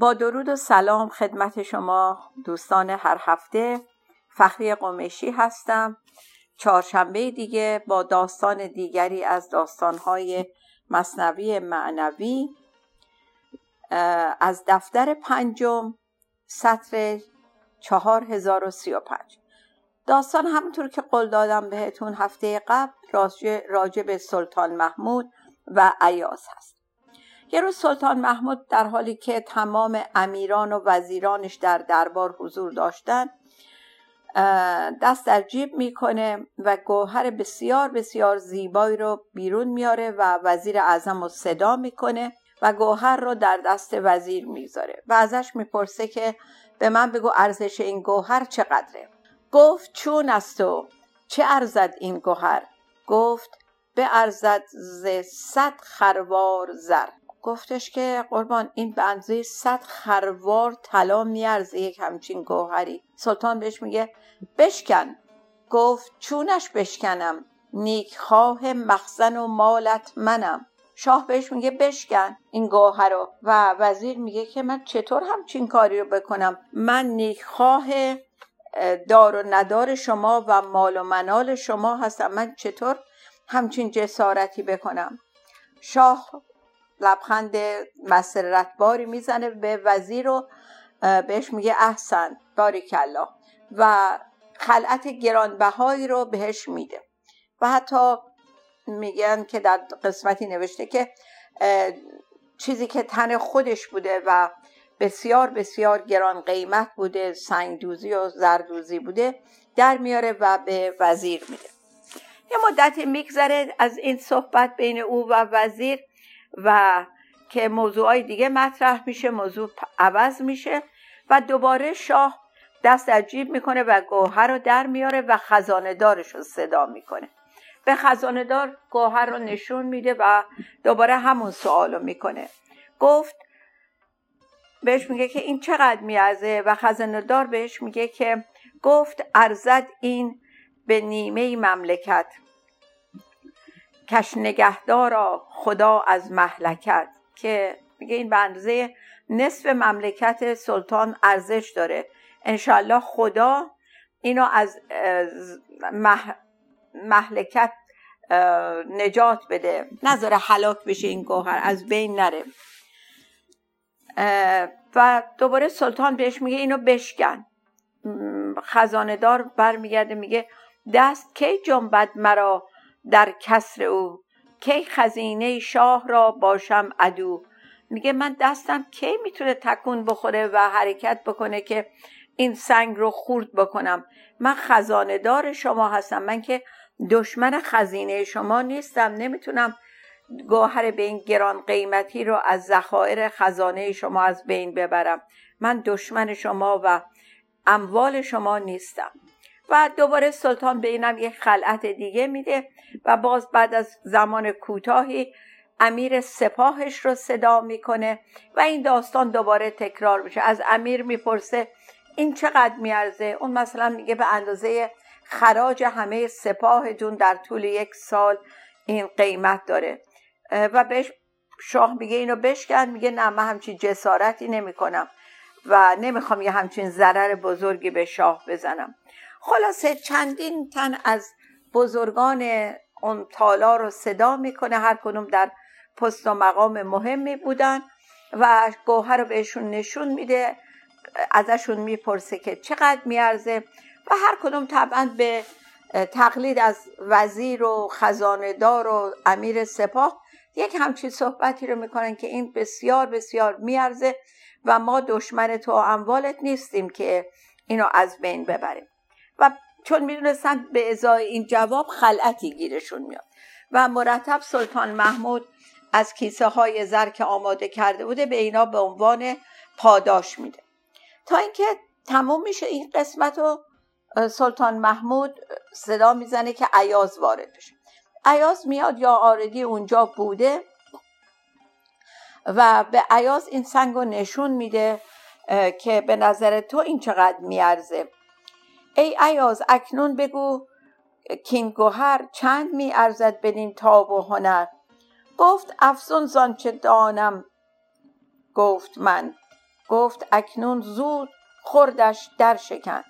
با درود و سلام خدمت شما دوستان هر هفته. فخری قمشی هستم. چهارشنبه دیگه با داستان دیگری از داستانهای مصنوی معنوی. از دفتر پنجم سطر چهار هزار و سی و پنج. داستان همونطور که قول دادم بهتون هفته قبل راجع به سلطان محمود و عیاز هست. یه روز سلطان محمود در حالی که تمام امیران و وزیرانش در دربار حضور داشتن دست در جیب می‌کنه و گوهر بسیار بسیار زیبایی رو بیرون میاره و وزیر اعظم رو صدا می‌کنه و گوهر رو در دست وزیر می‌ذاره و ازش می‌پرسه که به من بگو ارزش این گوهر چقدره. گفت چون است و چه ارزد این گوهر؟ گفت به ارزد ز صد خروار زر. گفتش که قربان این به اندازه صد خروار طلا میارزه یک همچین گوهری. سلطان بهش میگه بشکن. گفت چونش بشکنم؟ نیکخواه مخزن و مالت منم. شاه بهش میگه بشکن این گوهر رو. و وزیر میگه که من چطور همچین کاری رو بکنم؟ من نیکخواه دار و ندار شما و مال و منال شما هستم. من چطور همچین جسارتی بکنم؟ شاه لبخند مسرتباری می‌زنه به وزیر و بهش میگه احسن باریکلا. و خلعت گرانبهایی رو بهش میده. و حتی میگن که در قسمتی نوشته که چیزی که تن خودش بوده و بسیار بسیار گران قیمت بوده سنگدوزی و زردوزی بوده در میاره و به وزیر میده. یه مدتی میگذره از این صحبت بین او و وزیر. و که موضوعای دیگه مطرح میشه موضوع عوض میشه و دوباره شاه دست از جیب می‌کنه و گوهر رو در میاره و خزانه دارش رو صدا می‌کنه. به خزانه دار گوهر رو نشون میده و دوباره همون سوال می‌کنه. گفت بهش میگه که این چقدر میازه؟ و خزانه دار بهش میگه که گفت ارزد این به نیمه مملکت. کش نگهدارا خدا از محلکت که میگه این به اندازه نصف مملکت سلطان ارزش داره. انشالله خدا اینو از محلکت نجات بده. نذاره حلاک بشه این گوهر از بین نره. و دوباره سلطان بهش میگه اینو بشکن. خزانه دار برمیگرده میگه دست کی جنبد مرا؟ در کسر او. کی خزینه شاه را باشم عدو. میگه من دستم کی می‌تونه تکون بخوره و حرکت بکنه که این سنگ رو خورد بکنم؟ من خزانه دار شما هستم. من که دشمن خزینه شما نیستم. نمی‌تونم گوهر به این گران قیمتی رو از ذخایر خزانه شما از بین ببرم. من دشمن شما و اموال شما نیستم. و دوباره سلطان به اینم یک خلعت دیگه میده و باز بعد از زمان کوتاهی امیر سپاهش رو صدا می‌کنه و این داستان دوباره تکرار میشه. از امیر می‌پرسه این چقدر میارزه؟ اون مثلا میگه به اندازه خراج همه سپاهتون در طول یک سال این قیمت داره. و بهش شاه میگه اینو بشکن میگه نه من همچین جسارتی نمی‌کنم و نمی‌خوام یه همچین ضرر بزرگی به شاه بزنم. خلاصه چندین تن از بزرگان اون تالار رو صدا می‌کنه. هر کدوم در پست و مقام مهمی بودن و گوهر رو بهشون نشون میده ازشون می‌پرسه که چقدر میارزه و هر کدوم طبعا به تقلید از وزیر و خزاندار و امیر سپاه یک همچین صحبتی رو می‌کنن که این بسیار بسیار میارزه و ما دشمن تو اموالت نیستیم که اینو از بین ببریم. و چون می‌دونستن به ازای این جواب خلعتی گیرشون میاد. و مرتب سلطان محمود از کیسه های زر که آماده کرده بوده به اینا به عنوان پاداش میده. تا اینکه تموم میشه این قسمت رو سلطان محمود صدا می‌زنه که عیاز وارد بشه. عیاز میاد یا آردی اونجا بوده و به عیاز این سنگ رو نشون میده که به نظر تو این چقدر میارزه. ای عیاز اکنون بگو کین گوهر چند میارزد بدین تاب و هنر؟ گفت افزون زانچه دانم گفت من. گفت اکنون زود خوردش در شکن.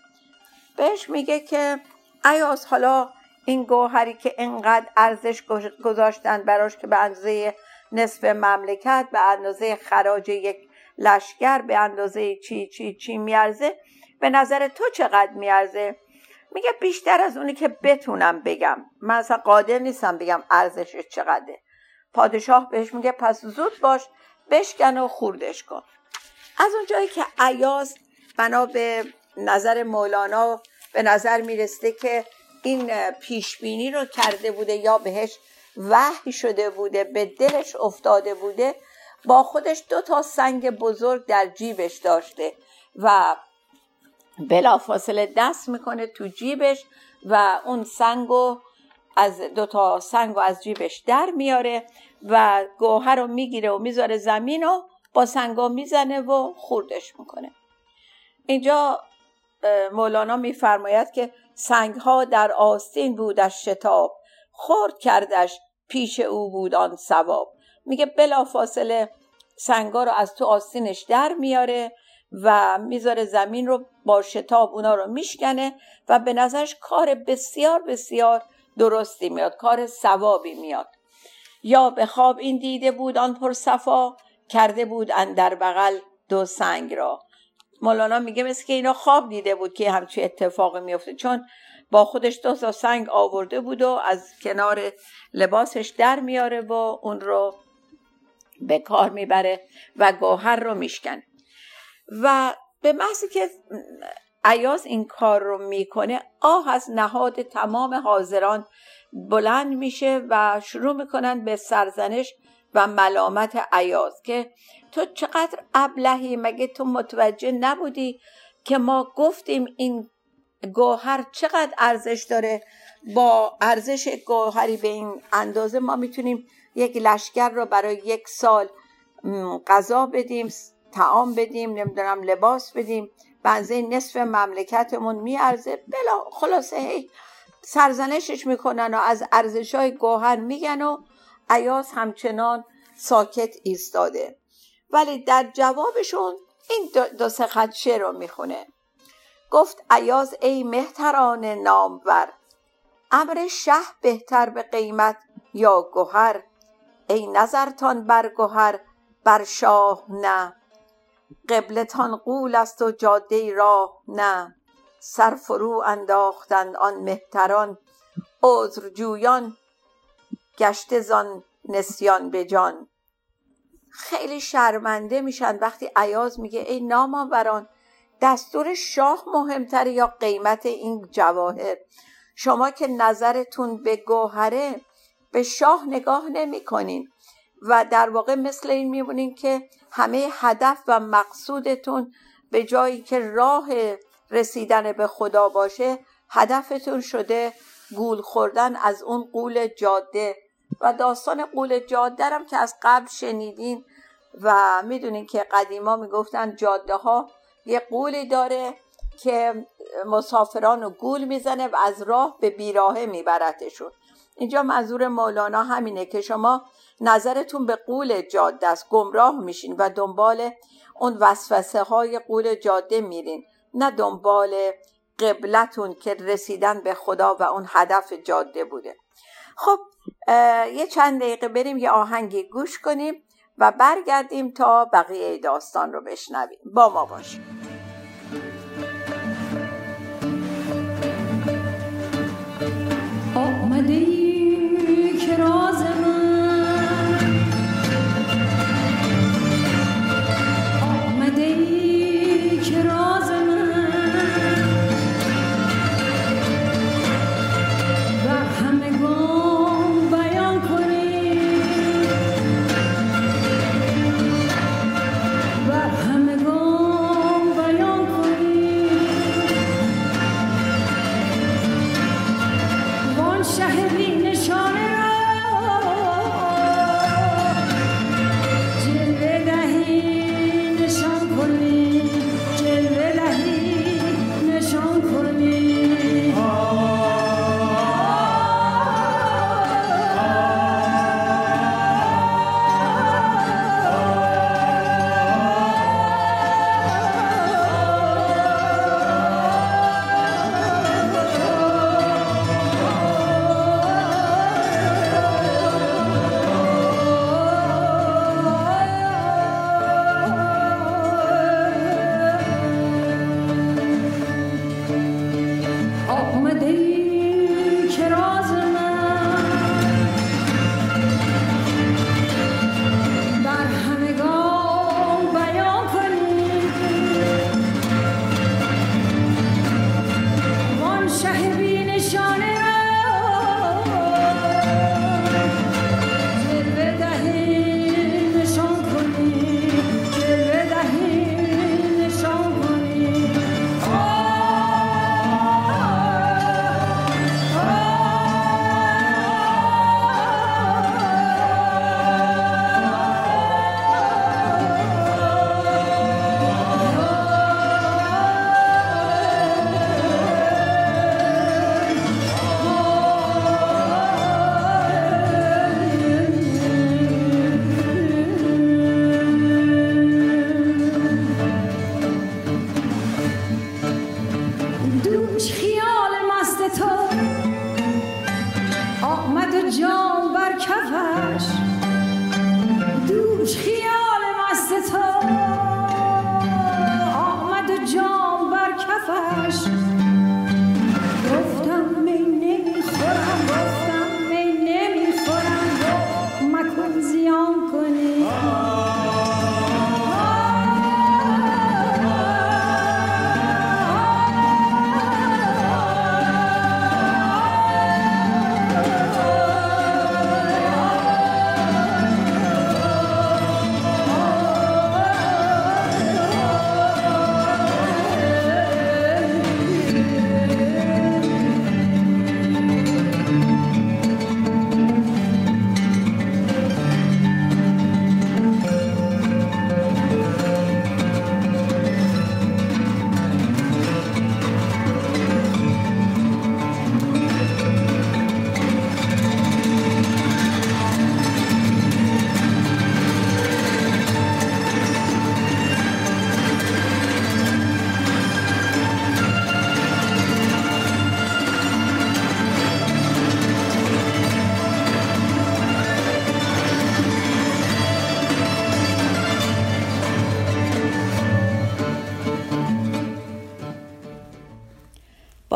بهش میگه که ایاز حالا این گوهری که انقدر ارزش گذاشتن براش که به اندازه نصف مملکت به اندازه خراج یک لشکر به اندازه چی چی چی میارزه به نظر تو چقدر میارزه؟ میگه بیشتر از اونی که بتونم بگم. من اصلا قادر نیستم بگم ارزشش چقدره. پادشاه بهش میگه پس زود باش بشکن و خوردش کن. از اونجایی که عیاز بنا به نظر مولانا به نظر میرسته که این پیشبینی رو کرده بوده یا بهش وحی شده بوده به دلش افتاده بوده با خودش دو تا سنگ بزرگ در جیبش داشته و بلافاصله دست می‌کنه تو جیبش و اون سنگو از دو تا سنگ از جیبش در میاره و گوهر رو می‌گیره و می‌ذاره زمین و با سنگا می‌زنه و خوردش می‌کنه. اینجا مولانا میفرماید که سنگ ها در آستین بودش شتاب خورد کردش پیش او بود آن ثواب. میگه بلا فاصله سنگا رو از تو آستینش در میاره و می‌ذاره زمین رو با شتاب اونا رو میشکنه و به نظرش کار بسیار بسیار درستی میاد کار ثوابی میاد. یا به خواب این دیده بود آن پر صفا کرده بود اندر بغل دو سنگ را. مولانا میگه مثل که اینا خواب دیده بود که همچی اتفاقی میفته چون با خودش دو تا سنگ آورده بود و از کنار لباسش در میاره و اون رو به کار می‌بره و گوهر رو میشکن. و به محضی که عیاز این کار رو می‌کنه آه از نهاد تمام حاضران بلند میشه و شروع می‌کنن به سرزنش و ملامت عیاز که تو چقدر ابلهی؟ مگه تو متوجه نبودی که ما گفتیم این گوهر چقدر ارزش داره؟ با ارزش گوهری به این اندازه ما می‌تونیم یک لشکر رو برای یک سال غذا بدیم تعام بدیم نمی‌دونم لباس بدیم. بنزه نصف مملکتمون میارزه. بلا خلاصه هی سرزنشش می‌کنن و از ارزش های گوهر میگن و عیاز همچنان ساکت ایستاده. ولی در جوابشون این دو, دو سه شعر رو می‌خونه. گفت عیاز ای مهتران نامور امر شه بهتر به قیمت یا گوهر ای نظرتان بر گوهر بر شاه نه. قبلتان قول است و جاده راه نه. سر فرو انداختند آن مهتران. عذرجویان گشته زان نسیان به جان. خیلی شرمنده میشن. وقتی عیاز میگه ای نامآوران دستور شاه مهمتره یا قیمت این جواهر؟ شما که نظرتون به گوهره به شاه نگاه نمی کنین و در واقع مثل این میمونین که همه هدف و مقصودتون به جایی که راه رسیدن به خدا باشه هدفتون شده گول خوردن از اون قول جاده. و داستان قول جاده هم که از قبل شنیدین و می‌دونین که قدیما می‌گفتن جاده ها یه قولی داره که مسافران رو گول می‌زنه و از راه به بیراهه میبرتشون. اینجا منظور مولانا همینه که شما نظرتون به قول جاده است گمراه میشین و دنبال اون وسوسه های قول جاده میرین. نه دنبال قبلتون که رسیدن به خدا و اون هدف جاده بوده. خب یه چند دقیقه بریم یه آهنگی گوش کنیم و برگردیم تا بقیه داستان رو بشنویم. با ما باشیم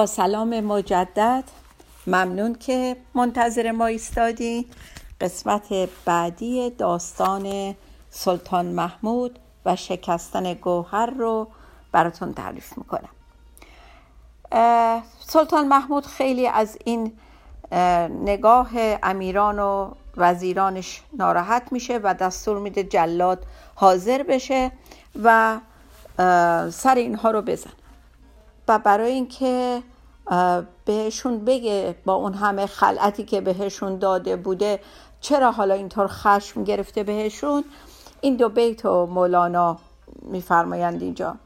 سلام مجدد. ممنون که منتظر ما ایستادی. قسمت بعدی داستان سلطان محمود و شکستن گوهر رو براتون تعریف می‌کنم. سلطان محمود خیلی از این نگاه امیران و وزیرانش ناراحت میشه و دستور میده جلاد حاضر بشه و سر اینها رو بزن و برای اینکه بهشون بگه با اون همه خلعتی که بهشون داده بوده چرا حالا اینطور خشم گرفته بهشون؟ این دو بیت و مولانا میفرمایند اینجا.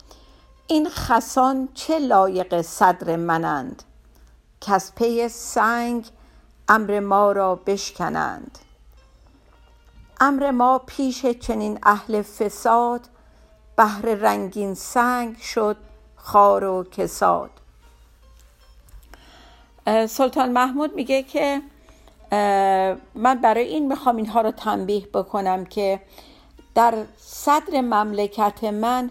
این خسان چه لایق صدر منند؟ که از پی سنگ امر ما را بشکنند. امر ما پیش چنین اهل فساد بهر رنگین سنگ شد خار و کساد. سلطان محمود میگه که من برای این می‌خوام اینها رو تنبیه بکنم که در صدر مملکت من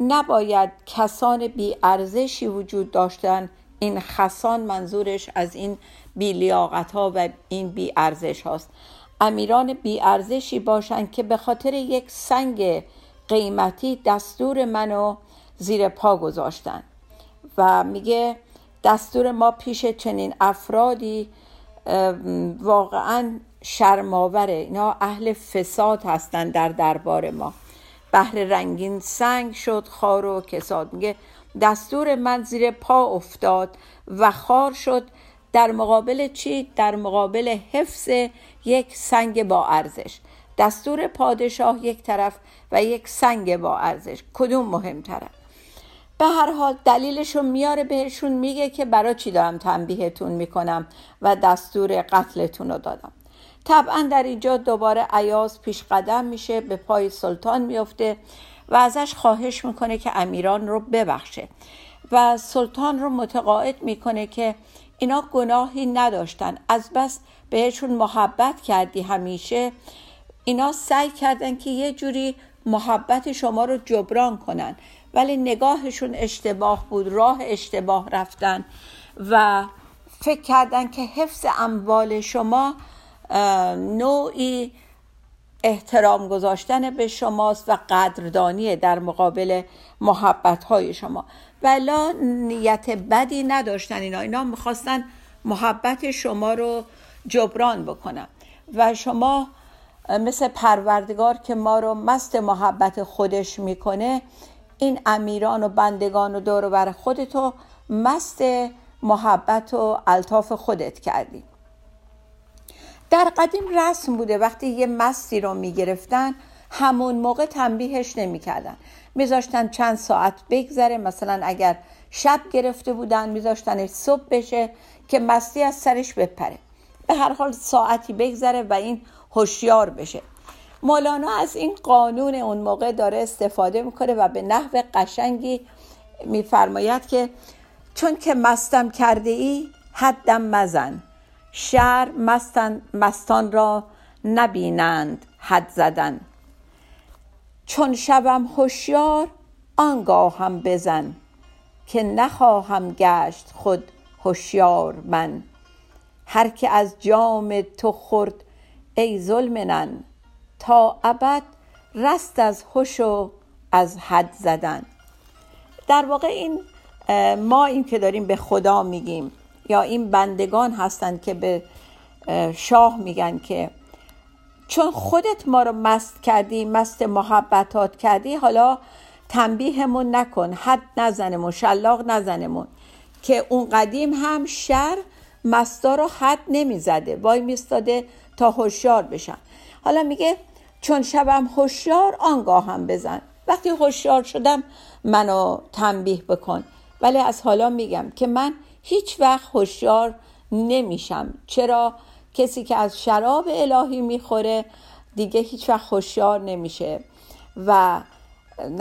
نباید کسان بی ارزشی وجود داشتن. این خسان منظورش از این بی لیاقت ها و این بی ارزش هاست. امیران بی ارزشی باشند که به خاطر یک سنگ قیمتی دستور منو زیر پا گذاشتن. و میگه دستور ما پیش چنین افرادی واقعا شرماوره اینا اهل فساد هستند در دربار ما. بهر رنگین سنگ شد خار و کساد. میگه دستور من زیر پا افتاد و خار شد. در مقابل چی؟ در مقابل حفظ یک سنگ با ارزش. دستور پادشاه یک طرف و یک سنگ با ارزش. کدوم مهمتره؟ به هر حال دلیلشو میاره بهشون میگه که برای چی دارم تنبیهتون می‌کنم و دستور قتلتون رو دادم. طبعا در اینجا دوباره عیاز پیش قدم میشه به پای سلطان میفته و ازش خواهش می‌کنه که امیران رو ببخشه. و سلطان رو متقاعد می‌کنه که اینا گناهی نداشتن. از بس بهشون محبت کردی همیشه. اینا سعی کردن که یه جوری محبت شما رو جبران کنن. ولی نگاهشون اشتباه بود راه اشتباه رفتن و فکر کردن که حفظ اموال شما نوعی احترام گذاشتن به شماست و قدردانی در مقابل محبت های شما. ولا نیت بدی نداشتن اینا. اینا می‌خواستن محبت شما رو جبران بکنن. و شما مثل پروردگار که ما رو مست محبت خودش می‌کنه این امیران و بندگان و دور بر خودتو مست محبت و الطاف خودت کردی. در قدیم رسم بوده وقتی یه مستی رو می‌گرفتن همون موقع تنبیهش نمی‌کردن. میذاشتن چند ساعت بگذره مثلا اگر شب گرفته بودن میذاشتنش صبح بشه که مستی از سرش بپره. به هر حال ساعتی بگذره و این هوشیار بشه. مولانا از این قانون اون موقع داره استفاده می‌کنه و به نحو قشنگی میفرماید که چون که مستم کرده ای حدم مزن. شهر مستن مستان را نبینند حد زدن. چون شبم هوشیار آنگاهم بزن. که نخواهم گشت خود هوشیار من. هر که از جام تو خورد ای ظلمنن تا ابد رست از هوش و از حد زدن. در واقع این ما این که داریم به خدا میگیم یا این بندگان هستند که به شاه میگن که چون خودت ما رو مست کردی مست محبتات کردی حالا تنبیهمون نکن حد نزنمون شلاق نزنمون که اون قدیم هم شر مستا رو حد نمی‌زده وای میستاده تا هوشیار بشن. حالا میگه چون شبم هوشیار آنگاه هم بزن. وقتی هوشیار شدم منو تنبیه بکن. ولی از حالا میگم که من هیچ وقت هوشیار نمیشم. چرا؟ کسی که از شراب الهی می‌خوره دیگه هیچ وقت هوشیار نمیشه. و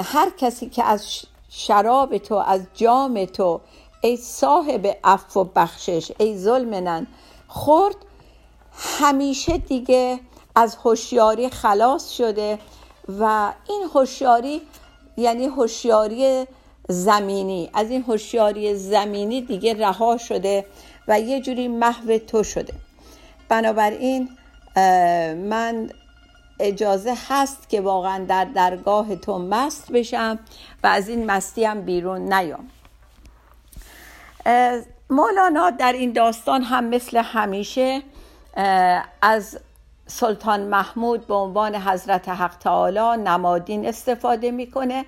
هر کسی که از شراب تو از جام تو ای صاحب عفو و بخشش ای ظلمنن خورد همیشه دیگه از هوشیاری خلاص شده و این هوشیاری یعنی هوشیاری زمینی. از این هوشیاری زمینی دیگه رها شده و یه جوری محو تو شده. بنابراین من اجازه هست که واقعا در درگاه تو مست بشم و از این مستی هم بیرون نیام. مولانا در این داستان هم مثل همیشه از سلطان محمود به عنوان حضرت حق تعالی نمادین استفاده می‌کنه.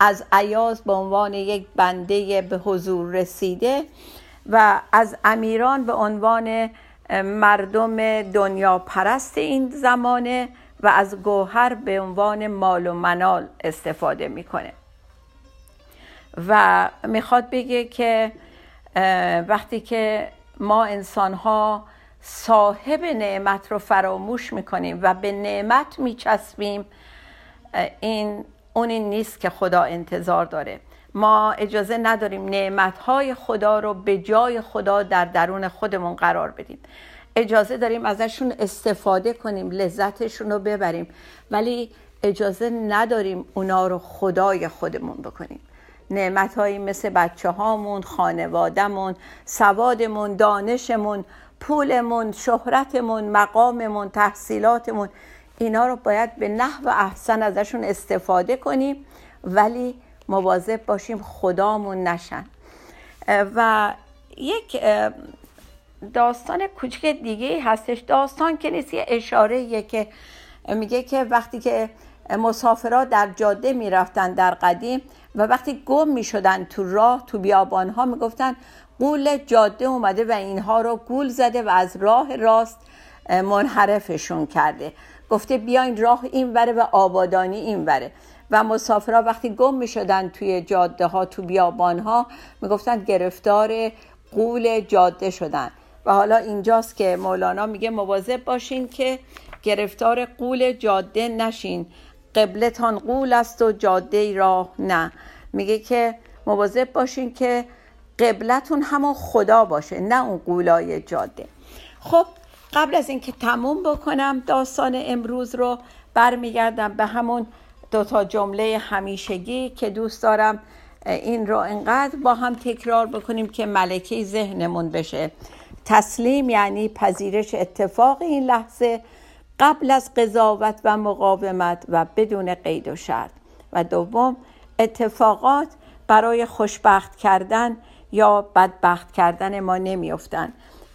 از عیاز به عنوان یک بنده به حضور رسیده و از امیران به عنوان مردم دنیا پرست این زمانه و از گوهر به عنوان مال و منال استفاده می‌کنه. و می‌خواد بگه که وقتی که ما انسان ها صاحب نعمت رو فراموش می‌کنیم و به نعمت میچسبیم. این اون نیست که خدا انتظار داره. ما اجازه نداریم نعمتهای خدا رو به جای خدا در درون خودمون قرار بدیم. اجازه داریم ازشون استفاده کنیم لذتشون رو ببریم ولی اجازه نداریم اونا رو خدای خودمون بکنیم. نعمت هایی مثل بچه هامون خانوادهمون سوادمون دانشمون پولمون شهرتمون مقاممون تحصیلاتمون اینا رو باید به نحو احسن ازشون استفاده کنیم ولی مواظب باشیم خدامون نشن. و یک داستان کوچک دیگه هستش. داستان که نیست یه اشاره که میگه که وقتی که مسافرات در جاده می‌رفتن در قدیم و وقتی گم می‌شدن تو راه تو بیابان ها می‌گفتن قول جاده اومده و اینها رو گول زده و از راه راست منحرفشون کرده. گفته بیاین راه این وره و آبادانی این وره و مسافرها وقتی گم می شدن توی جاده ها تو بیابان ها می گفتن گرفتار قول جاده شدن. و حالا اینجاست که مولانا میگه مواظب باشین که گرفتار قول جاده نشین. قبلتان قول است و جاده راه نه. میگه که مواظب باشین که قبلتون همون خدا باشه نه اون قولای جاده. خب قبل از اینکه تموم بکنم داستان امروز رو برمیگردم به همون دو تا جمله همیشگی که دوست دارم این رو انقدر با هم تکرار بکنیم که ملکه ذهنمون بشه. تسلیم یعنی پذیرش اتفاق این لحظه قبل از قضاوت و مقاومت و بدون قید و شرط. و دوم اتفاقات برای خوشبخت کردن یا بدبخت کردن ما نمیافتند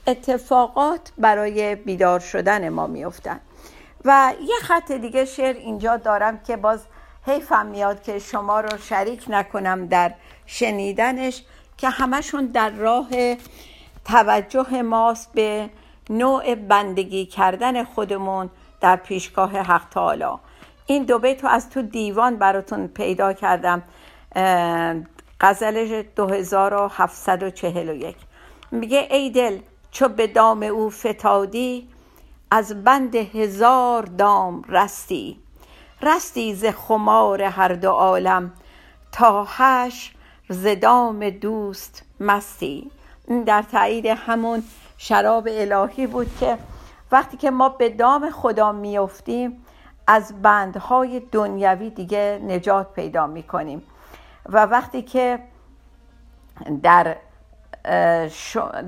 اتفاقات برای بیدار شدن ما میافتند و یه خط دیگه شعر اینجا دارم که باز حیفم میاد که شما رو شریک نکنم در شنیدنش که همشون در راه توجه ماست به نوع بندگی کردن خودمون در پیشگاه حق تعالی. این دو بیت رو از تو دیوان براتون پیدا کردم. غزل 2741 میگه ای دل چو به دام او فتادی از بند هزار دام رستی. رستی ز خمار هر دو عالم تا هش ز دام دوست مستی. این در تایید همون شراب الهی بود که وقتی که ما به دام خدا میفتیم از بندهای دنیوی دیگه نجات پیدا می‌کنیم. و وقتی که در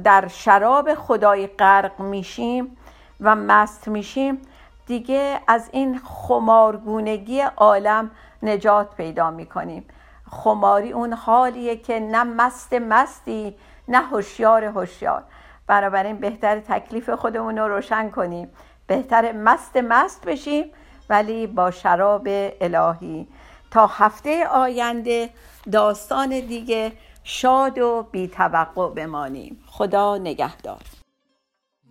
در شراب خدای غرق میشیم و مست میشیم دیگه از این خمارگونگی عالم نجات پیدا می‌کنیم. خماری اون حالیه که نه مست مستی نه هوشیار هوشیار. بنابراین بهتر تکلیف خودمون رو روشن کنیم. بهتر مست مست بشیم ولی با شراب الهی. تا هفته آینده داستان دیگه شاد و بی توقع بمانیم. خدا نگهدار.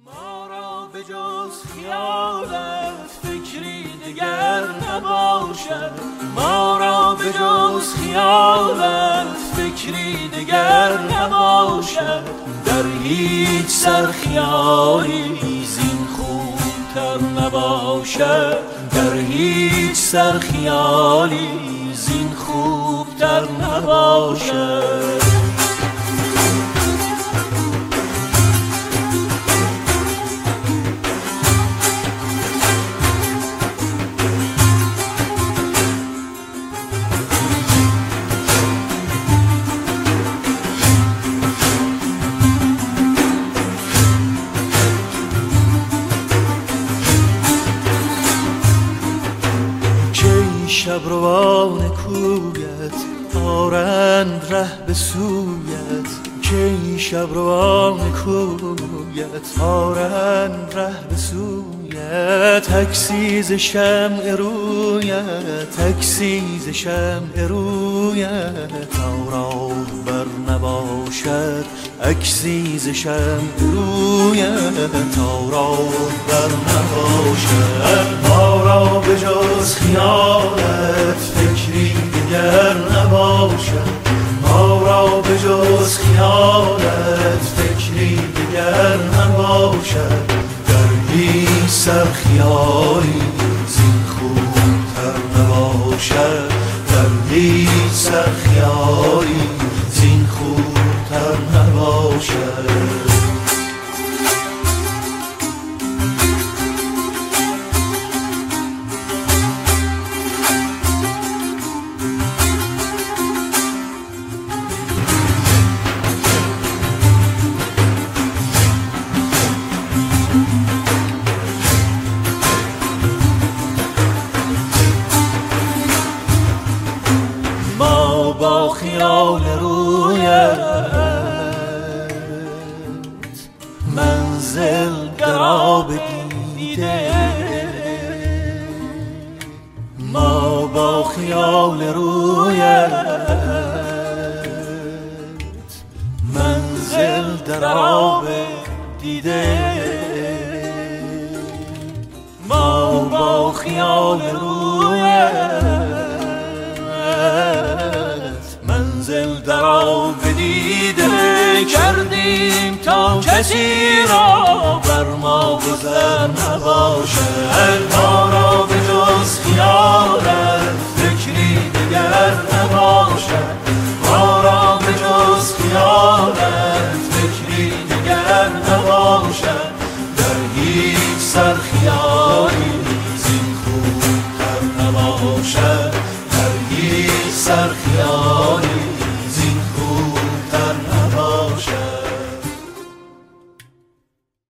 ما را به جز خیالت فکری دیگر نباشد. ما را به جز خیالت فکری دیگر نباشد. در هیچ سر خیالی زین خوبتر نباشد. در هیچ سر خیالی نباشد شب روان آرند ره به سویت که این شب روان کویت. آرند ره به سویت تکسیز شمع رویت تکسیز شمع رویت. تا بر نباشد اکسیز شمع رویت. تا بر نباشد ما به جز خیالت. فکری دیگر نباشد ما را به جز خیالت فکری دیگر نباشد در بی سر خیالی زین خوبتر نباشد در بی سر خیالی منزل در آب دیده. ما با خیال رویت منزل در بدیده کردیم تا کسی را بر ما گذر نباشه. ما را به جز خیالت فکری دیگر نباشه. سر خیالی زین خوبتر نباشه در هیچ سر